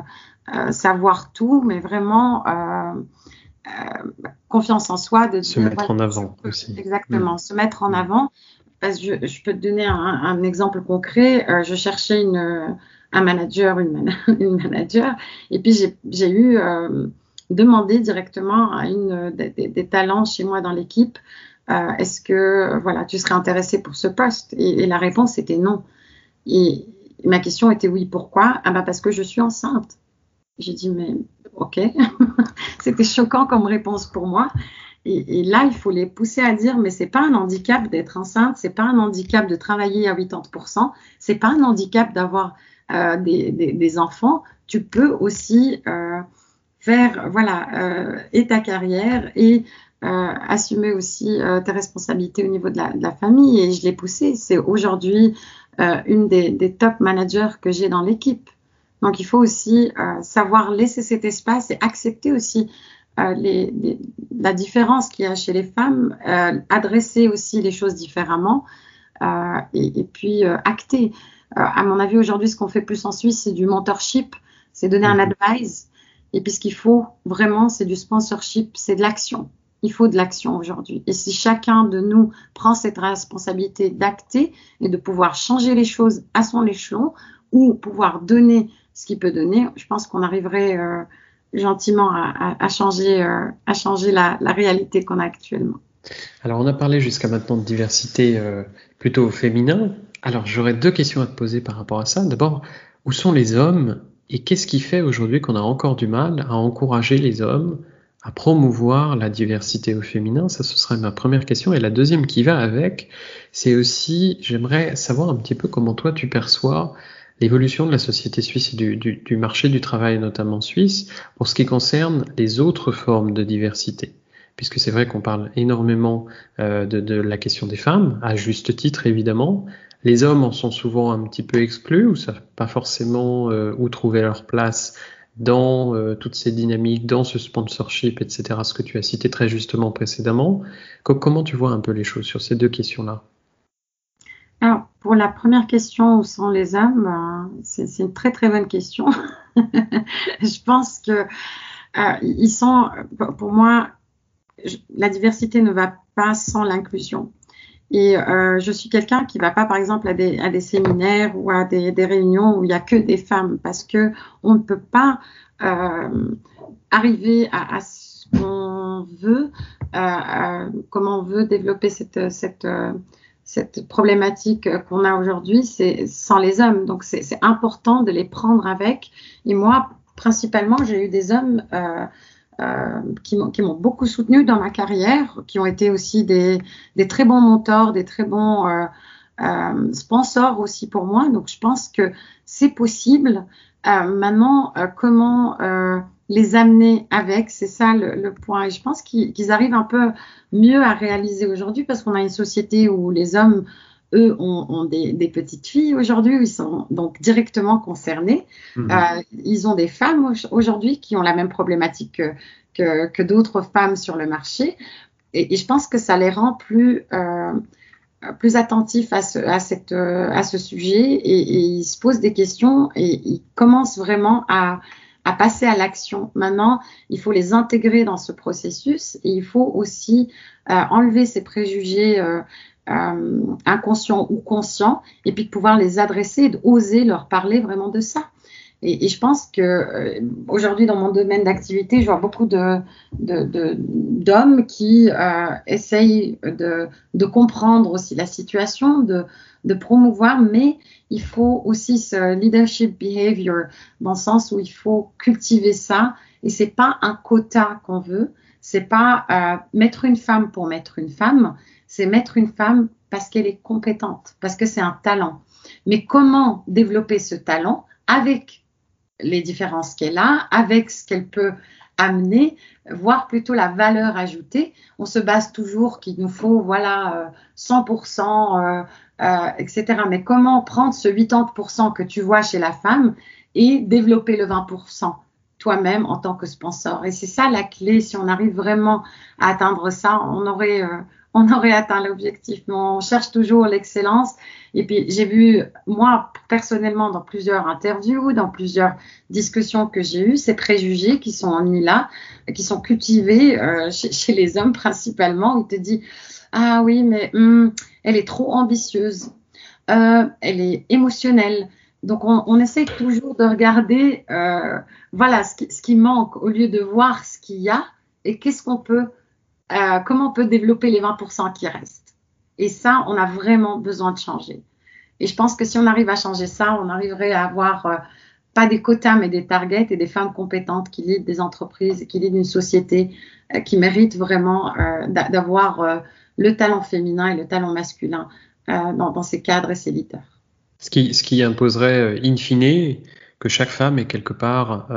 euh, savoir tout, mais vraiment confiance en soi de se dire, mettre en avant aussi. Exactement, mmh. se mettre en avant. Parce que je, je peux te donner un, un exemple concret. je cherchais une, un manager, une, man [LAUGHS] une manager, et puis j'ai eu demander directement à une des, des, talents chez moi dans l'équipe euh, est-ce que voilà tu serais intéressé pour ce poste? Et, la réponse était non. Et ma question était oui pourquoi? Ah bah parce que je suis enceinte. J'ai dit mais ok. [LAUGHS] C'était choquant comme réponse pour moi. Et, là il faut les pousser à dire mais c'est pas un handicap d'être enceinte c'est pas un handicap de travailler à 80% c'est pas un handicap d'avoir euh, des, des, enfants. Tu peux aussi euh, faire voilà et ta carrière et assumer aussi tes responsabilités au niveau de la, de la famille et je l'ai poussé. C'est aujourd'hui une des, des, top managers que j'ai dans l'équipe. Donc il faut aussi savoir laisser cet espace et accepter aussi euh, les, la différence qu'il y a chez les femmes, euh, adresser aussi les choses différemment euh, et, et, puis euh, acter. à mon avis, aujourd'hui, ce qu'on fait plus en Suisse, c'est du mentorship, c'est donner un mhm. advice. Et puis ce qu'il faut vraiment, c'est du sponsorship, c'est de l'action. Il faut de l'action aujourd'hui. Et si chacun de nous prend cette responsabilité d'acter et de pouvoir changer les choses à son échelon ou pouvoir donner ce qu'il peut donner, je pense qu'on arriverait euh, gentiment à, changer, euh, la, réalité qu'on a actuellement. Alors, on a parlé jusqu'à maintenant de diversité euh, plutôt féminin. Alors, j'aurais deux questions à te poser par rapport à ça. D'abord, où sont les hommes et qu'est-ce qui fait aujourd'hui qu'on a encore du mal à encourager les hommes à promouvoir la diversité au féminin? Ça, ce serait ma première question. Et la deuxième qui va avec, c'est aussi, j'aimerais savoir un petit peu comment toi tu perçois l'évolution de la société suisse et du, marché du travail, notamment suisse, pour ce qui concerne les autres formes de diversité. Puisque c'est vrai qu'on parle énormément euh, de, la question des femmes, à juste titre évidemment. Les hommes en sont souvent un petit peu exclus ou savent pas forcément euh, où trouver leur place dans euh, toutes ces dynamiques, dans ce sponsorship, etc., ce que tu as cité très justement précédemment. comment tu vois un peu les choses sur ces deux questions-là? Alors, pour la première question, où sont les hommes? C'est une très très bonne question. [LAUGHS] je pense que euh, ils sont, pour moi, la diversité ne va pas sans l'inclusion. Et euh, je suis quelqu'un qui ne va pas, par exemple, à des, séminaires ou à des, réunions où il n'y a que des femmes, parce que on ne peut pas euh, arriver à, ce qu'on veut, euh, comment on veut développer cette, problématique qu'on a aujourd'hui, sans les hommes. Donc c'est important de les prendre avec. Et moi, principalement, j'ai eu des hommes qui m'ont beaucoup soutenu dans ma carrière, qui ont été aussi des, des très bons mentors, des très bons euh, euh sponsors aussi pour moi. Donc je pense que c'est possible. Euh, maintenant, euh, comment les amener avec, c'est ça le, point. Et je pense qu'ils arrivent un peu mieux à réaliser aujourd'hui parce qu'on a une société où les hommes, eux, ont, des, petites filles aujourd'hui, ils sont donc directement concernés. Mhm. Euh, ils ont des femmes aujourd'hui qui ont la même problématique que, que, d'autres femmes sur le marché. Et, je pense que ça les rend plus... Euh, plus attentifs à ce, à, cette, à ce sujet et, et, ils se posent des questions et ils commencent vraiment à, à passer à l'action. Maintenant, il faut les intégrer dans ce processus et il faut aussi euh, enlever ces préjugés euh, euh, inconscients ou conscients et puis de pouvoir les adresser, d'oser leur parler vraiment de ça. Et, et je pense que euh, aujourd'hui, dans mon domaine d'activité, je vois beaucoup de, d'hommes qui euh, essayent de, de, comprendre aussi la situation, de, de promouvoir, mais il faut aussi ce leadership behavior dans le sens où il faut cultiver ça. Et c'est pas un quota qu'on veut, c'est pas euh, mettre une femme pour mettre une femme, c'est mettre une femme parce qu'elle est compétente, parce que c'est un talent. Mais comment développer ce talent avec les différences qu'elle a, avec ce qu'elle peut amener, voir plutôt la valeur ajoutée. On se base toujours qu'il nous faut, voilà, 100%, euh, euh, euh, etc. Mais comment prendre ce 80% que tu vois chez la femme et développer le 20% toi-même en tant que sponsor? Et c'est ça la clé. Si on arrive vraiment à atteindre ça, on aurait, on aurait atteint l'objectif. On cherche toujours l'excellence. Et puis, j'ai vu, moi, personnellement, dans plusieurs interviews, dans plusieurs discussions que j'ai eues, ces préjugés qui sont mis là, qui sont cultivés euh, chez, les hommes principalement, où il te dit, ah oui, mais hum, elle est trop ambitieuse, euh, elle est émotionnelle. Donc, on, on essaie toujours de regarder, euh, voilà, ce qui, ce qui manque, au lieu de voir ce qu'il y a et qu'est-ce qu'on peut euh, comment on peut développer les 20% qui restent? Et ça, on a vraiment besoin de changer. Et je pense que si on arrive à changer ça, on arriverait à avoir euh, pas des quotas, mais des targets et des femmes compétentes qui lident des entreprises, qui lident une société euh, qui mérite vraiment d'avoir le talent féminin et le talent masculin dans, ces cadres et ces leaders. Ce qui, ce qui imposerait, in fine, que chaque femme ait quelque part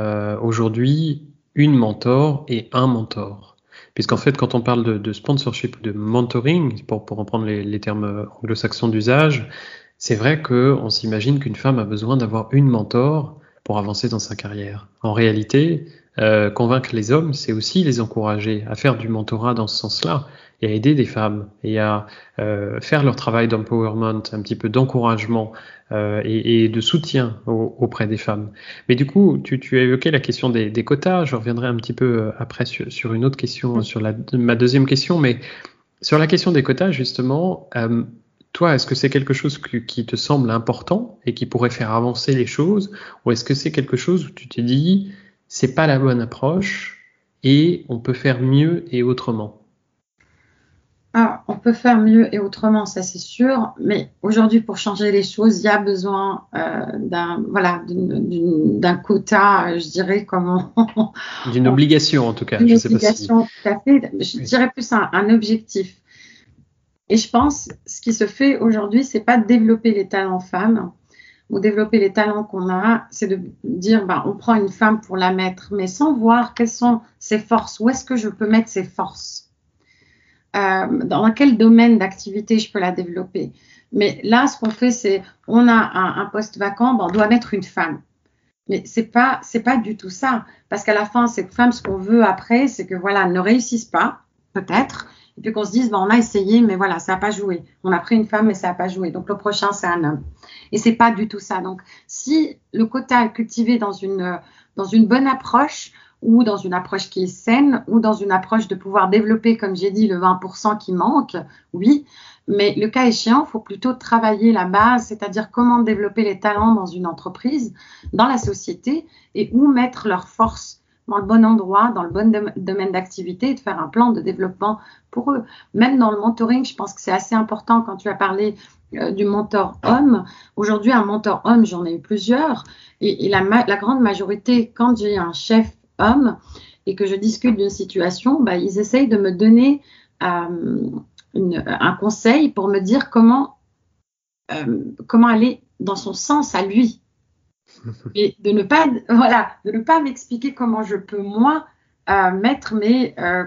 aujourd'hui une mentor et un mentor Puisqu'en fait, quand on parle de, sponsorship ou de mentoring, pour, pour reprendre les, les termes anglo-saxons d'usage, c'est vrai qu'on s'imagine qu'une femme a besoin d'avoir une mentor pour avancer dans sa carrière. En réalité, euh, convaincre les hommes, c'est aussi les encourager à faire du mentorat dans ce sens-là et à aider des femmes et à euh, faire leur travail d'empowerment, un petit peu d'encouragement euh, et, et, de soutien auprès des femmes. Mais du coup, tu, tu as évoqué la question des, des, quotas. Je reviendrai un petit peu euh, après sur, sur une autre question, sur la, ma deuxième question, mais sur la question des quotas, justement, euh, toi, est-ce que c'est quelque chose qui te semble important et qui pourrait faire avancer les choses, ou est-ce que c'est quelque chose où tu te dis c'est pas la bonne approche et on peut faire mieux et autrement ah, on peut faire mieux et autrement, ça c'est sûr. Mais aujourd'hui, pour changer les choses, il y a besoin euh, d'un voilà d'un quota, je dirais comment [LAUGHS] d'une obligation en tout cas. Une obligation, tout à fait. Je dirais plus un, un objectif. Et je pense, ce qui se fait aujourd'hui, c'est pas de développer les talents femmes ou développer les talents qu'on a, c'est de dire, bah, on prend une femme pour la mettre, mais sans voir quelles sont ses forces, où est-ce que je peux mettre ses forces, euh, dans quel domaine d'activité je peux la développer. Mais là, ce qu'on fait, c'est, on a un, un poste vacant, bah, on doit mettre une femme. Mais c'est pas, c'est pas du tout ça, parce qu'à la fin, cette femme, ce qu'on veut après, c'est que voilà, elle ne réussisse pas, peut-être, et puis qu'on se dise, bon, on a essayé, mais voilà, ça n'a pas joué. On a pris une femme, mais ça n'a pas joué. Donc le prochain, c'est un homme. Et c'est pas du tout ça. Donc si le quota est cultivé dans une, dans une bonne approche, ou dans une approche qui est saine, ou dans une approche de pouvoir développer, comme j'ai dit, le 20% qui manque, oui. Mais le cas échéant, il faut plutôt travailler la base, c'est-à-dire comment développer les talents dans une entreprise, dans la société, et où mettre leurs forces dans le bon endroit, dans le bon domaine d'activité et de faire un plan de développement pour eux. Même dans le mentoring, je pense que c'est assez important quand tu as parlé euh, du mentor homme. Aujourd'hui, un mentor homme, j'en ai eu plusieurs. Et, la, grande majorité, quand j'ai un chef homme et que je discute d'une situation, bah, ils essayent de me donner euh, un conseil pour me dire comment, euh, comment aller dans son sens à lui et de ne pas, [LAUGHS] voilà, de ne pas m'expliquer comment je peux moi euh, mettre mes, euh,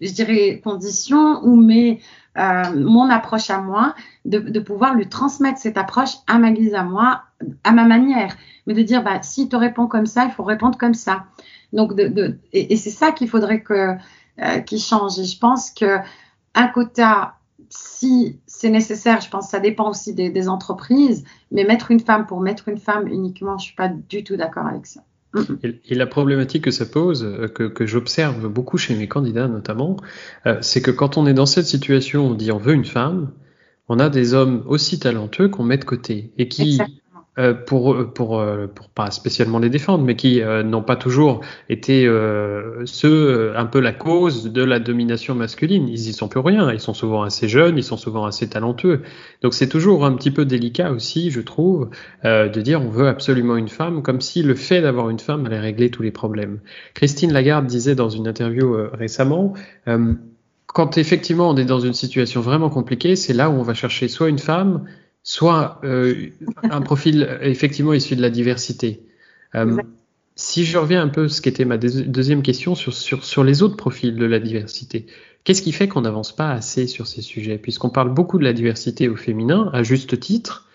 je dirais, conditions ou mes, euh, mon approche à moi, de, pouvoir lui transmettre cette approche à ma guise à moi, à ma manière, mais de dire, bah, s'il te répond comme ça, il faut répondre comme ça. Donc, de, et, c'est ça qu'il faudrait que, qui change. Et je pense que un quota si c'est nécessaire, je pense que ça dépend aussi des, entreprises, mais mettre une femme pour mettre une femme uniquement, je suis pas du tout d'accord avec ça. Et, la problématique que ça pose, euh, que, j'observe beaucoup chez mes candidats notamment, euh, c'est que quand on est dans cette situation, on dit on veut une femme, on a des hommes aussi talentueux qu'on met de côté et qui, pour, pour, euh, pour pas spécialement les défendre, mais qui euh, n'ont pas toujours été ceux, un peu la cause de la domination masculine. Ils y sont plus rien. Ils sont souvent assez jeunes, ils sont souvent assez talentueux. Donc c'est toujours un petit peu délicat aussi, je trouve, de dire on veut absolument une femme, comme si le fait d'avoir une femme allait régler tous les problèmes. Christine Lagarde disait dans une interview récemment, quand effectivement on est dans une situation vraiment compliquée, c'est là où on va chercher soit une femme, soit euh, un profil effectivement issu de la diversité. Euh, si je reviens un peu à ce qui était ma deuxième question sur, sur, sur les autres profils de la diversité, qu'est-ce qui fait qu'on n'avance pas assez sur ces sujets? Puisqu'on parle beaucoup de la diversité au féminin, à juste titre,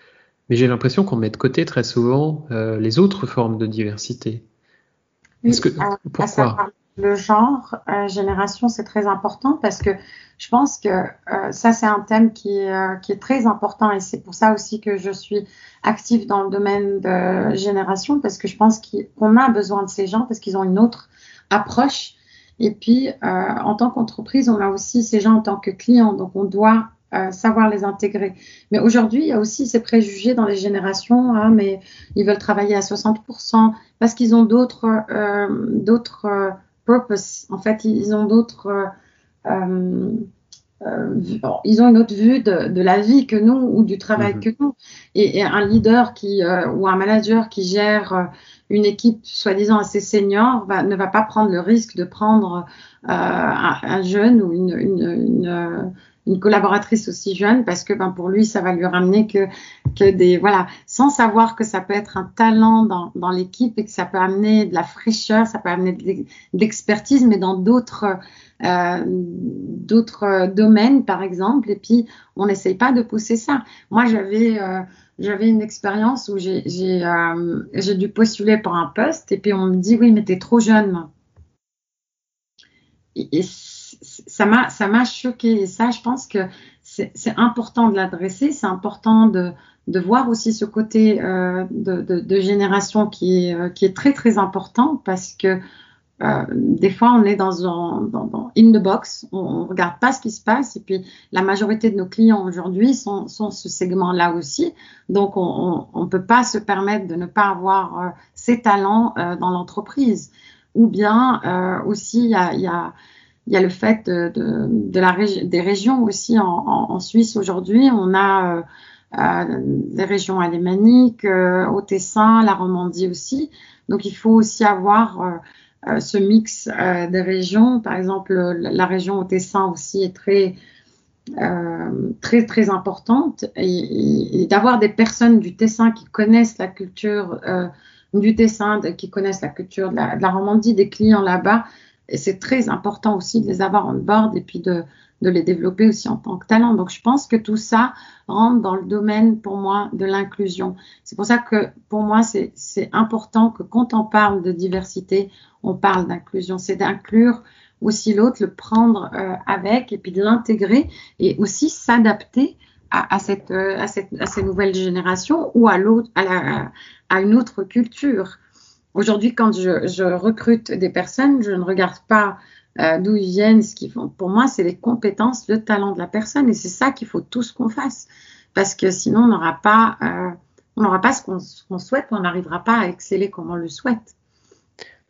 mais j'ai l'impression qu'on met de côté très souvent euh, les autres formes de diversité. que, pourquoi? Le genre, euh, génération, c'est très important parce que je pense que euh, ça, c'est un thème qui, euh, qui, est très important et c'est pour ça aussi que je suis active dans le domaine de génération parce que je pense qu'on a besoin de ces gens parce qu'ils ont une autre approche. Et puis, en tant qu'entreprise, on a aussi ces gens en tant que clients, donc on doit savoir les intégrer. Mais aujourd'hui, il y a aussi ces préjugés dans les générations, hein, mais ils veulent travailler à 60% parce qu'ils ont d'autres d'autres purpose. En fait, ils ont d'autres, euh, euh, ils ont une autre vue de, de, la vie que nous ou du travail mhm. que nous. Et, et, un leader qui euh, ou un manager qui gère une équipe soi-disant assez senior va, ne va pas prendre le risque de prendre un, un, jeune ou une, une, une une collaboratrice aussi jeune parce que ben, pour lui, ça va lui ramener que, que des, voilà, sans savoir que ça peut être un talent dans, dans l'équipe et que ça peut amener de la fraîcheur, ça peut amener de l'expertise, mais dans d'autres, euh, d'autres domaines, par exemple. Et puis, on n'essaye pas de pousser ça. Moi, j'avais, euh, j'avais une expérience où j'ai, j'ai, euh, dû postuler pour un poste et puis on me dit, oui, mais t'es trop jeune. Et ça m'a ça m'a choqué. Et ça je pense que c'est important de l'adresser. C'est important de, de voir aussi ce côté euh, de, de, de, génération qui est, euh, qui est très très important parce que euh, des fois on est dans un dans, dans in the box. On, ne regarde pas ce qui se passe. Et puis la majorité de nos clients aujourd'hui sont, sont ce segment là aussi. Donc on, on, peut pas se permettre de ne pas avoir euh, ces talents euh, dans l'entreprise. Ou bien euh, aussi il y a, y a il y a le fait de, des régions aussi en, Suisse aujourd'hui. On a euh, euh, des régions alémaniques, euh, au Tessin, la Romandie aussi. Donc il faut aussi avoir euh, ce mix des régions. Par exemple, la, région au Tessin aussi est très très très importante et, et d'avoir des personnes du Tessin qui connaissent la culture du Tessin, qui connaissent la culture de la, de la Romandie, des clients là-bas, et c'est très important aussi de les avoir en board et puis de, de les développer aussi en tant que talent. Donc, je pense que tout ça rentre dans le domaine, pour moi, de l'inclusion. C'est pour ça que, pour moi, c'est important que quand on parle de diversité, on parle d'inclusion. C'est d'inclure aussi l'autre, le prendre euh, avec et puis de l'intégrer et aussi s'adapter à, à, cette, euh, à, cette, à ces nouvelles générations ou à à, la, à une autre culture. Aujourd'hui, quand je, recrute des personnes, je ne regarde pas euh, d'où ils viennent, ce qu'ils font. Pour moi, c'est les compétences, le talent de la personne, et c'est ça qu'il faut tous qu'on fasse, parce que sinon, on n'aura pas, euh, on n'aura pas ce qu'on qu souhaite, on n'arrivera pas à exceller comme on le souhaite.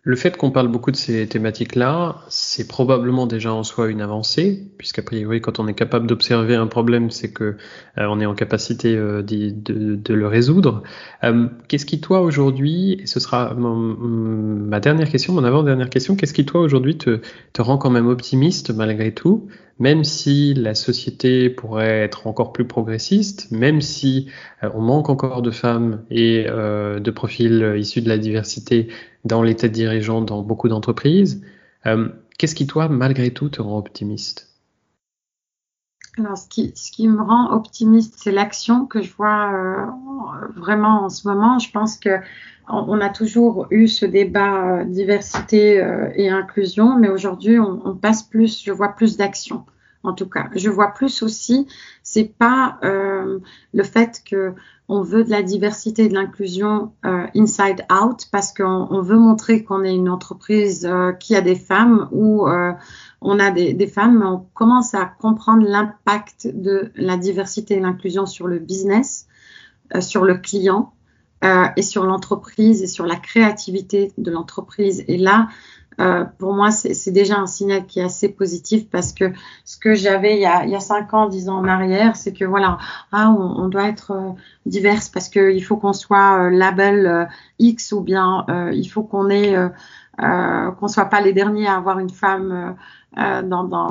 Le fait qu'on parle beaucoup de ces thématiques-là, c'est probablement déjà en soi une avancée, puisqu'a priori, quand on est capable d'observer un problème, c'est que euh, on est en capacité euh, de, le résoudre. Euh, qu'est-ce qui, toi, aujourd'hui, et ce sera ma dernière question, mon avant-dernière question, qu'est-ce qui, toi, aujourd'hui, te, te rend quand même optimiste malgré tout? Même si la société pourrait être encore plus progressiste, même si euh, on manque encore de femmes et euh, de profils issus de la diversité dans les têtes dirigeantes dans beaucoup d'entreprises, euh, qu'est-ce qui, toi, malgré tout, te rend optimiste? Alors, ce qui, ce qui me rend optimiste, c'est l'action que je vois euh, vraiment en ce moment. Je pense que on, a toujours eu ce débat euh, diversité euh, et inclusion, mais aujourd'hui, on, passe plus, je vois plus d'action. En tout cas, je vois plus aussi, c'est pas euh, le fait que on veut de la diversité et de l'inclusion euh, inside out parce qu'on on veut montrer qu'on est une entreprise euh, qui a des femmes ou on a des, des, femmes, mais on commence à comprendre l'impact de la diversité et l'inclusion sur le business, sur le client et sur l'entreprise et sur la créativité de l'entreprise. Et là, euh, pour moi, c'est déjà un signal qui est assez positif parce que ce que j'avais il, y a, il y a cinq ans, dix ans en arrière, c'est que voilà, ah, on, doit être euh, diverse parce qu'il faut qu'on soit euh, label euh, X ou bien euh, il faut qu'on soit pas les derniers à avoir une femme dans, dans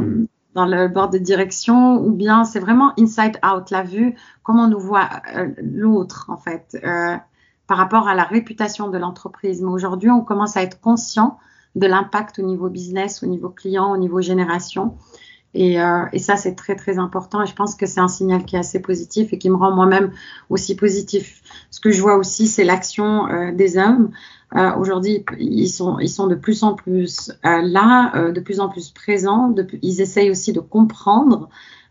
dans le bord de direction ou bien c'est vraiment inside out la vue comment on nous voit l'autre en fait par rapport à la réputation de l'entreprise mais aujourd'hui on commence à être conscient de l'impact au niveau business, au niveau client, au niveau génération. Et, euh, et ça, c'est très, très important. Et je pense que c'est un signal qui est assez positif et qui me rend moi-même aussi positif. Ce que je vois aussi, c'est l'action euh, des hommes. Euh, Aujourd'hui, ils sont, ils sont de plus en plus euh, là, euh, de plus en plus présents. Ils essayent aussi de comprendre,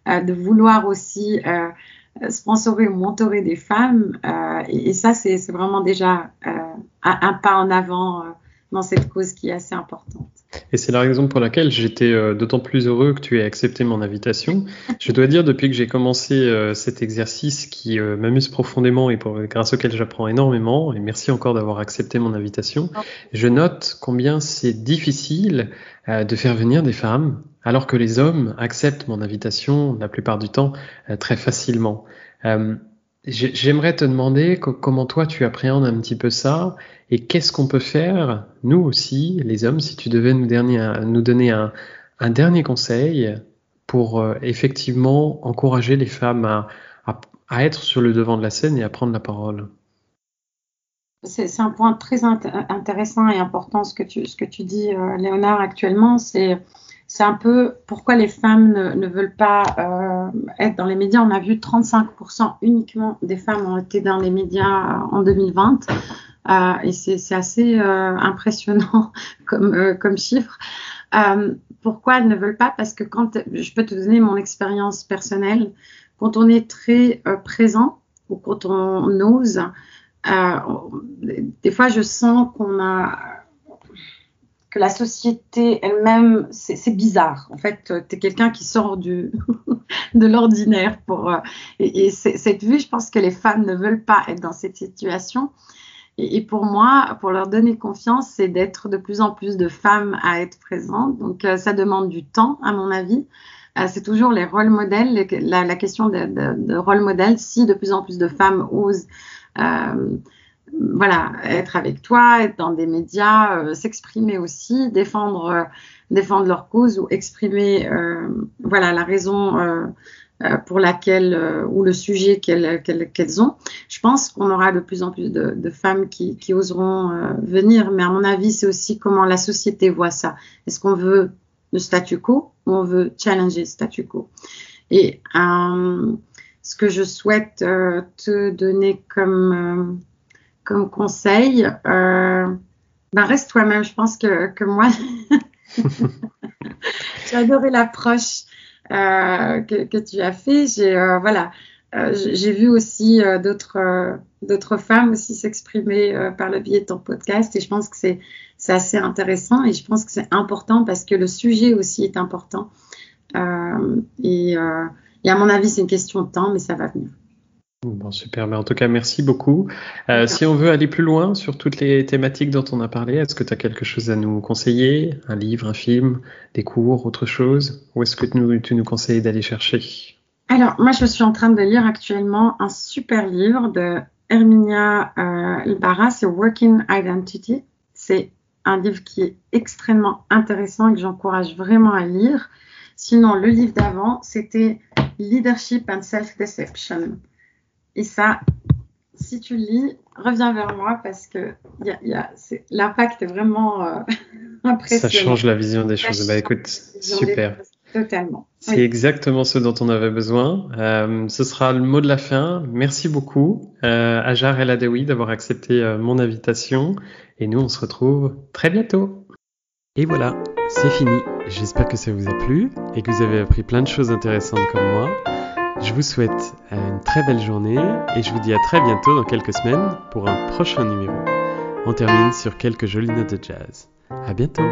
euh, de vouloir aussi sponsorer ou mentorer des femmes. Et, et, ça, c'est vraiment déjà un, un, pas en avant dans cette cause qui est assez importante. Et c'est la raison pour laquelle j'étais euh, d'autant plus heureux que tu aies accepté mon invitation. Je dois dire, depuis que j'ai commencé euh, cet exercice qui euh, m'amuse profondément et pour, grâce auquel j'apprends énormément, et merci encore d'avoir accepté mon invitation, je note combien c'est difficile de faire venir des femmes, alors que les hommes acceptent mon invitation la plupart du temps très facilement. J'aimerais te demander comment toi tu appréhendes un petit peu ça et qu'est-ce qu'on peut faire, nous aussi, les hommes, si tu devais nous, donner un, dernier conseil pour euh, effectivement encourager les femmes à, être sur le devant de la scène et à prendre la parole? C'est un point très intéressant et important ce que tu, ce que tu dis, euh, Léonard, actuellement. C'est c'est un peu pourquoi les femmes ne, veulent pas euh, être dans les médias. On a vu 35% uniquement des femmes ont été dans les médias en 2020. Euh, et c'est assez euh, impressionnant [LAUGHS] comme, euh, chiffre. Euh, pourquoi elles ne veulent pas? Parce que quand je peux te donner mon expérience personnelle, quand on est très présent ou quand on ose, des fois je sens qu'on a que la société elle-même, c'est bizarre. En fait, tu es quelqu'un qui sort du, [LAUGHS] de l'ordinaire. pour Et, et cette vue, je pense que les femmes ne veulent pas être dans cette situation. Et, pour moi, pour leur donner confiance, c'est d'être de plus en plus de femmes à être présentes. Donc, euh, ça demande du temps, à mon avis. Euh, c'est toujours les rôles modèles, la, question de, de, de, rôle modèle. Si de plus en plus de femmes osent, euh, voilà, être avec toi, être dans des médias, euh, s'exprimer aussi, défendre, défendre leur cause ou exprimer, voilà, la raison euh, pour laquelle euh, ou le sujet qu'elles qu'elles ont. Je pense qu'on aura de plus en plus de, de femmes qui, qui oseront euh, venir, mais à mon avis, c'est aussi comment la société voit ça. Est-ce qu'on veut le statu quo ou on veut challenger le statu quo? Et ce que je souhaite te donner comme comme conseil, ben reste toi-même. Je pense que, que moi, [LAUGHS] j'ai adoré l'approche euh, que, tu as fait. J'ai euh, voilà, euh, vu aussi d'autres d'autres femmes aussi s'exprimer par le biais de ton podcast et je pense que c'est assez intéressant et je pense que c'est important parce que le sujet aussi est important et à mon avis c'est une question de temps mais ça va venir. Bon, super. Mais en tout cas, merci beaucoup. Euh, si on veut aller plus loin sur toutes les thématiques dont on a parlé, est-ce que tu as quelque chose à nous conseiller? Un livre, un film, des cours, autre chose? Ou est-ce que tu nous conseilles d'aller chercher? Alors, moi, je suis en train de lire actuellement un super livre de Herminia euh, Ibarra, c'est Working Identity. C'est un livre qui est extrêmement intéressant et que j'encourage vraiment à lire. Sinon, le livre d'avant, c'était Leadership and Self-Deception. Et ça, si tu le lis, reviens vers moi parce que y y a, l'impact est vraiment euh, [LAUGHS] impressionnant. Ça change la vision des choses. Bah écoute, super. Totalement. C'est exactement ce dont on avait besoin. Euh, ce sera le mot de la fin. Merci beaucoup, euh, Ajar El Adewi, d'avoir accepté euh, mon invitation. Et nous, on se retrouve très bientôt. Et voilà, c'est fini. J'espère que ça vous a plu et que vous avez appris plein de choses intéressantes comme moi. Je vous souhaite une très belle journée et je vous dis à très bientôt dans quelques semaines pour un prochain numéro. On termine sur quelques jolies notes de jazz. À bientôt!